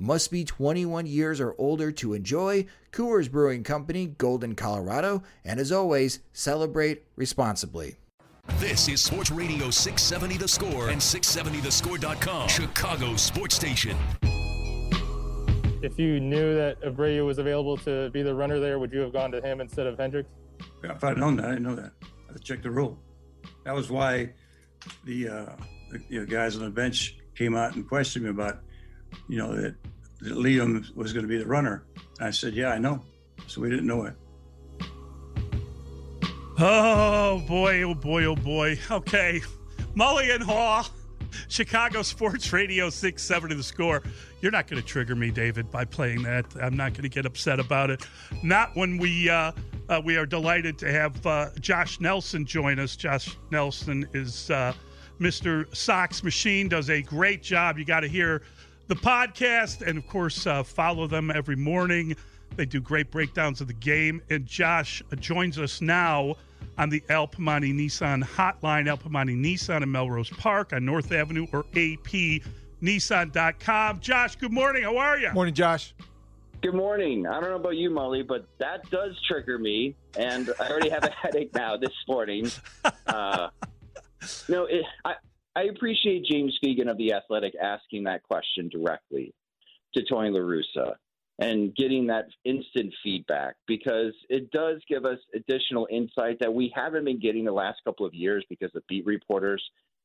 Must be 21 years or older to enjoy. Coors Brewing Company, Golden, Colorado. And as always, celebrate responsibly. This is Sports Radio 670 The Score and 670thescore.com, Chicago Sports Station. If you knew that Abreu was available to be the runner there, would you have gone to him instead of Hendriks? Yeah, if I'd known that, I didn't know that. I checked the rule. That was why the, uh, the you know, guys on the bench came out and questioned me about, you know, that, that Liam was going to be the runner. I said, yeah, I know. So we didn't know it. Oh boy, oh boy, oh boy. Okay. Mully and Haugh, Chicago Sports Radio 670 the score. You're not going to trigger me, David, by playing that. I'm not going to get upset about it. Not when we uh, uh, we are delighted to have uh, Josh Nelson join us. Josh Nelson is uh, Mr. Sox Machine, does a great job. You got to hear the podcast and, of course, uh, follow them every morning. They do great breakdowns of the game. And Josh joins us now on the Al Piemonte Nissan hotline, Al Piemonte Nissan in Melrose Park on North Avenue or apnissan.com. Josh, good morning. How are you? Morning, Josh. Good morning. I don't know about you, Mully, but that does trigger me, and I already have a headache now this morning. Uh, no, it, I, I appreciate James Fegan of The Athletic asking that question directly to Tony La Russa and getting that instant feedback because it does give us additional insight that we haven't been getting the last couple of years because the beat reporters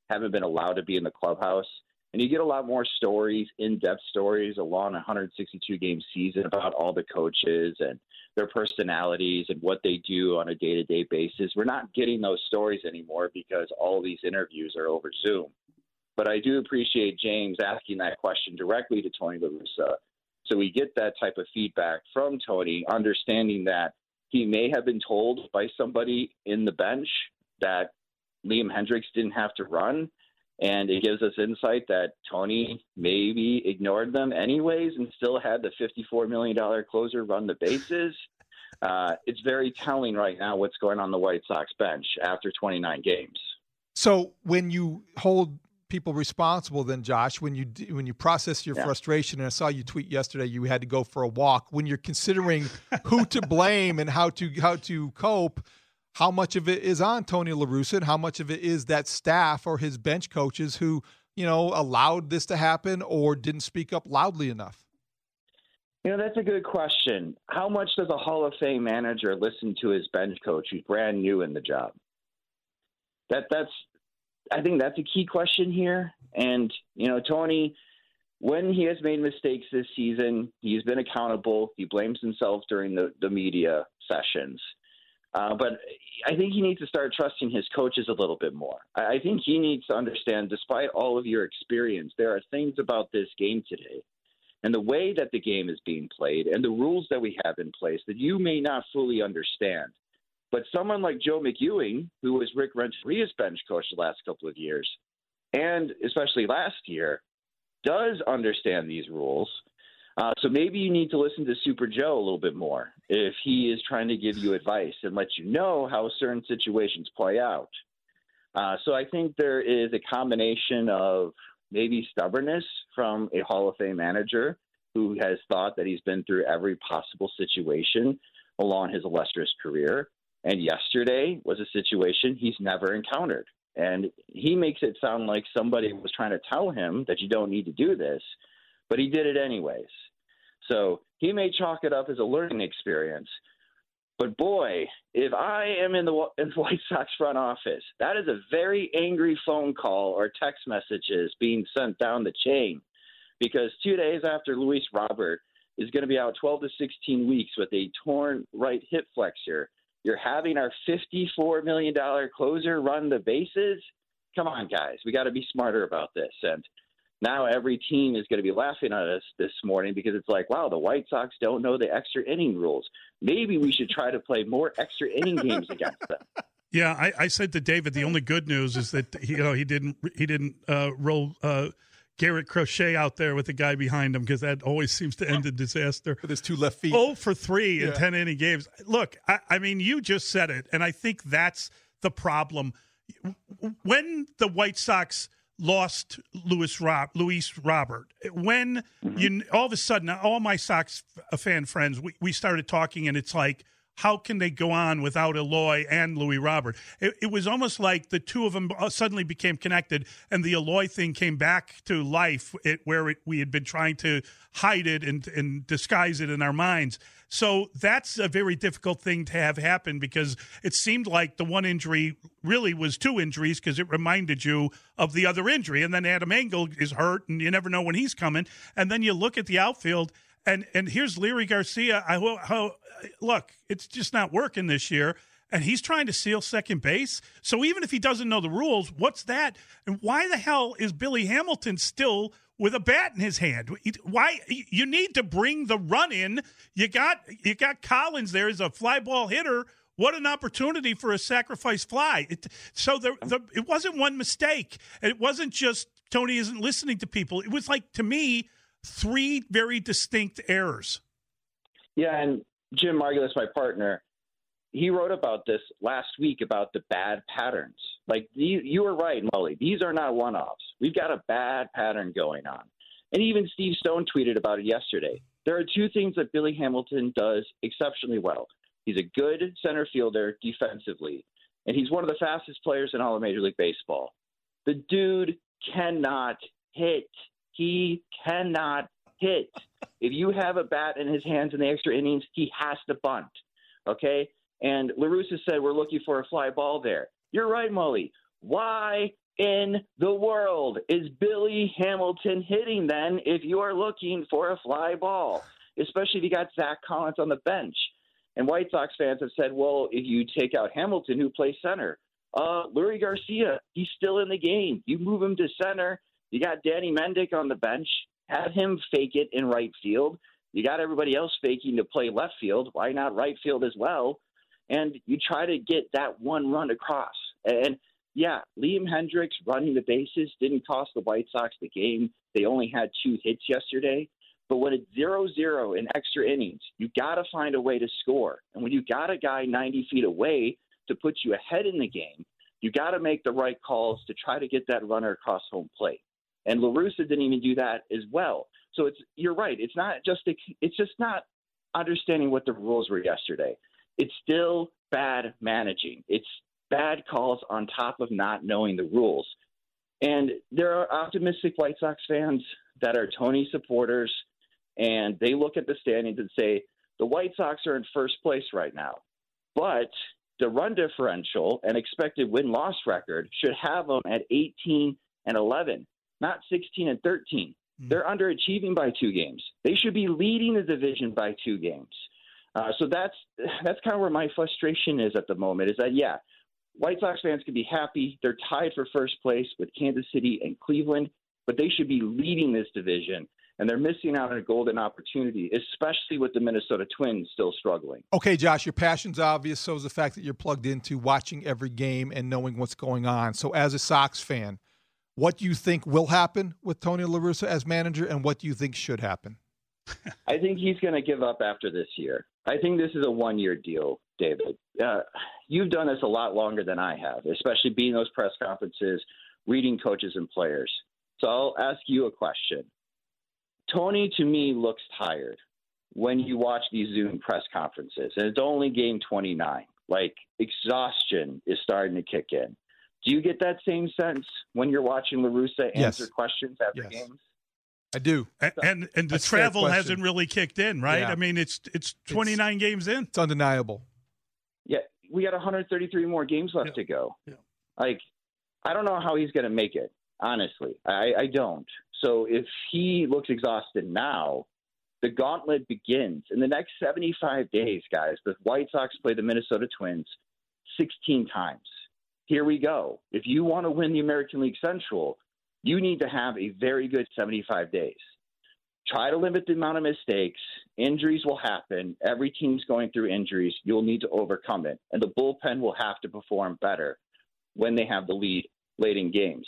haven't been allowed to be in the clubhouse. And you get a lot more stories, in depth stories along a 162 game season about all the coaches and their personalities and what they do on a day to day basis. We're not getting those stories anymore because all these interviews are over Zoom. But I do appreciate James asking that question directly to Tony La Russa. So we get that type of feedback from Tony, understanding that he may have been told by somebody in the bench that Liam Hendriks didn't have to run. And it gives us insight that Tony maybe ignored them anyways and still had the $54 million closer run the bases. Uh, it's very telling right now what's going on the White Sox bench after 29 games. So when you hold people responsible, then Josh, when you when you process your yeah. frustration, and I saw you tweet yesterday, you had to go for a walk. When you're considering who to blame and how to how to cope, how much of it is on Tony La Russa and how much of it is that staff or his bench coaches who, you know, allowed this to happen or didn't speak up loudly enough? You know, that's a good question. How much does a Hall of Fame manager listen to his bench coach who's brand new in the job? That that's I think that's a key question here. And, you know, Tony, when he has made mistakes this season, he's been accountable. He blames himself during the, the media sessions. Uh, but I think he needs to start trusting his coaches a little bit more. I, I think he needs to understand, despite all of your experience, there are things about this game today and the way that the game is being played and the rules that we have in place that you may not fully understand. But someone like Joe McEwing, who was Rick Renteria's bench coach the last couple of years, and especially last year, does understand these rules uh, so maybe you need to listen to Super Joe a little bit more if he is trying to give you advice and let you know how certain situations play out. Uh, so I think there is a combination of maybe stubbornness from a Hall of Fame manager who has thought that he's been through every possible situation along his illustrious career. And yesterday was a situation he's never encountered. And he makes it sound like somebody was trying to tell him that you don't need to do this, but he did it anyways. So he may chalk it up as a learning experience. But boy, if I am in the, in the White Sox front office, that is a very angry phone call or text messages being sent down the chain. Because two days after Luis Robert is going to be out 12 to 16 weeks with a torn right hip flexor, you're having our $54 million closer run the bases. Come on, guys. We got to be smarter about this. And now every team is going to be laughing at us this morning because it's like, wow, the White Sox don't know the extra inning rules. Maybe we should try to play more extra inning games against them. Yeah, I, I, said to David, the only good news is that he, you know he didn't he didn't uh, roll uh, Garrett Crochet out there with the guy behind him because that always seems to end in disaster. With his two left feet. Oh for three yeah. in ten inning games. Look, I, I mean, you just said it, and I think that's the problem. When the White Sox lost Louis Rob, Luis Robert. When mm-hmm. you all of a sudden, all my Sox fan friends, we, we started talking, and it's like, how can they go on without Eloy and Louis Robert? It, it, was almost like the two of them uh, suddenly became connected, and the Eloy thing came back to life, it, where it, we had been trying to hide it and, and disguise it in our minds. So that's a very difficult thing to have happen because it seemed like the one injury really was two injuries because it reminded you of the other injury. And then Adam Engel is hurt, and you never know when he's coming. And then you look at the outfield, and and here's Leury Garcia. I how, look, it's just not working this year and he's trying to seal second base. So even if he doesn't know the rules, what's that? And why the hell is Billy Hamilton still with a bat in his hand? Why you need to bring the run in? You got you got Collins there as a fly ball hitter. What an opportunity for a sacrifice fly! It, so the, the, it wasn't one mistake. It wasn't just Tony isn't listening to people. It was like to me three very distinct errors. Yeah, and Jim Margalus, my partner, he wrote about this last week about the bad patterns. Like you, were right, Mully. These are not one-offs. We've got a bad pattern going on. And even Steve Stone tweeted about it yesterday. There are two things that Billy Hamilton does exceptionally well. He's a good center fielder defensively, and he's one of the fastest players in all of Major League Baseball. The dude cannot hit. He cannot hit. If you have a bat in his hands in the extra innings, he has to bunt. Okay? And La Russa said, We're looking for a fly ball there. You're right, Mully. Why in the world is Billy Hamilton hitting then if you are looking for a fly ball, especially if you got Zach Collins on the bench? And White Sox fans have said, well, if you take out Hamilton, who plays center, uh, Leury Garcia, he's still in the game. You move him to center. You got Danny Mendick on the bench. Have him fake it in right field. You got everybody else faking to play left field. Why not right field as well? and you try to get that one run across. And yeah, Liam Hendriks running the bases didn't cost the White Sox the game. They only had two hits yesterday. But when it's 0 0 in extra innings, you got to find a way to score. And when you got a guy 90 feet away to put you ahead in the game, you got to make the right calls to try to get that runner across home plate. And La Russa didn't even do that as well. So it's you're right. It's not just a, it's just not understanding what the rules were yesterday it's still bad managing. It's bad calls on top of not knowing the rules. And there are optimistic White Sox fans that are Tony supporters, and they look at the standings and say, the White Sox are in first place right now. But the run differential and expected win loss record should have them at 18 and 11, not 16 and 13. Mm-hmm. They're underachieving by two games. They should be leading the division by two games. Uh, so that's that's kind of where my frustration is at the moment. Is that yeah, White Sox fans can be happy. They're tied for first place with Kansas City and Cleveland, but they should be leading this division. And they're missing out on a golden opportunity, especially with the Minnesota Twins still struggling. Okay, Josh, your passion's obvious. So is the fact that you're plugged into watching every game and knowing what's going on. So, as a Sox fan, what do you think will happen with Tony La Russa as manager, and what do you think should happen? I think he's going to give up after this year. I think this is a one year deal, David. Uh, you've done this a lot longer than I have, especially being those press conferences, reading coaches and players. So I'll ask you a question. Tony, to me, looks tired when you watch these Zoom press conferences, and it's only game 29. Like exhaustion is starting to kick in. Do you get that same sense when you're watching La Russa Yes. answer questions after Yes. games? I do. And and, and the That's travel hasn't really kicked in, right? Yeah. I mean, it's it's 29 games in. It's undeniable. Yeah, we got 133 more games left Yeah. to go. Yeah. Like, I don't know how he's going to make it. Honestly, I, I don't. So if he looks exhausted now, the gauntlet begins in the next 75 days, guys. The White Sox play the Minnesota Twins 16 times. Here we go. If you want to win the American League Central, you need to have a very good 75 days. Try to limit the amount of mistakes. Injuries will happen. Every team's going through injuries. You'll need to overcome it. And the bullpen will have to perform better when they have the lead late in games.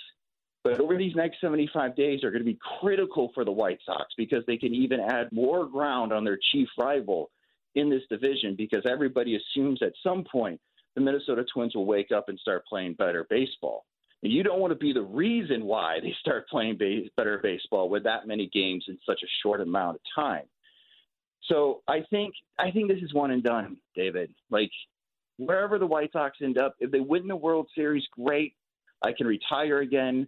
But over these next 75 days are going to be critical for the White Sox because they can even add more ground on their chief rival in this division because everybody assumes at some point the Minnesota Twins will wake up and start playing better baseball. And you don't want to be the reason why they start playing base, better baseball with that many games in such a short amount of time. So I think I think this is one and done, David. Like wherever the White Sox end up, if they win the World Series, great. I can retire again,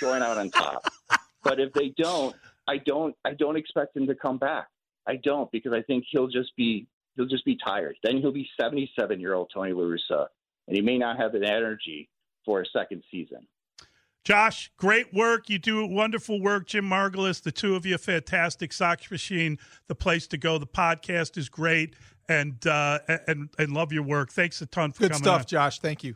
going out on top. but if they don't, I don't I don't expect him to come back. I don't because I think he'll just be he'll just be tired. Then he'll be 77 year old Tony La Russa, and he may not have the energy for a second season. Josh, great work. You do wonderful work. Jim Margalus, the two of you, fantastic. Sox Machine, the place to go. The podcast is great, and uh, and and love your work. Thanks a ton for Good coming stuff, on. Josh. Thank you.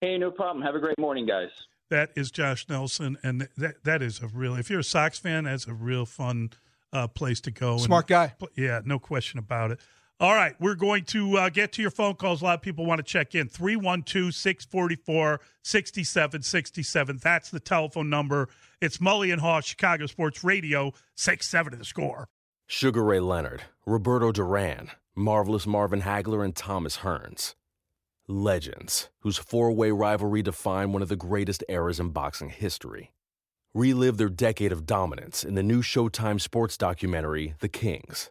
Hey, no problem. Have a great morning, guys. That is Josh Nelson, and that that is a real. If you're a Sox fan, that's a real fun uh, place to go. And- Smart guy. Yeah, no question about it. All right, we're going to uh, get to your phone calls. A lot of people want to check in. 312 644 6767. That's the telephone number. It's Mully and Haugh, Chicago Sports Radio, 670 the score. Sugar Ray Leonard, Roberto Duran, Marvelous Marvin Hagler, and Thomas Hearns. Legends, whose four way rivalry defined one of the greatest eras in boxing history. Relive their decade of dominance in the new Showtime sports documentary, The Kings,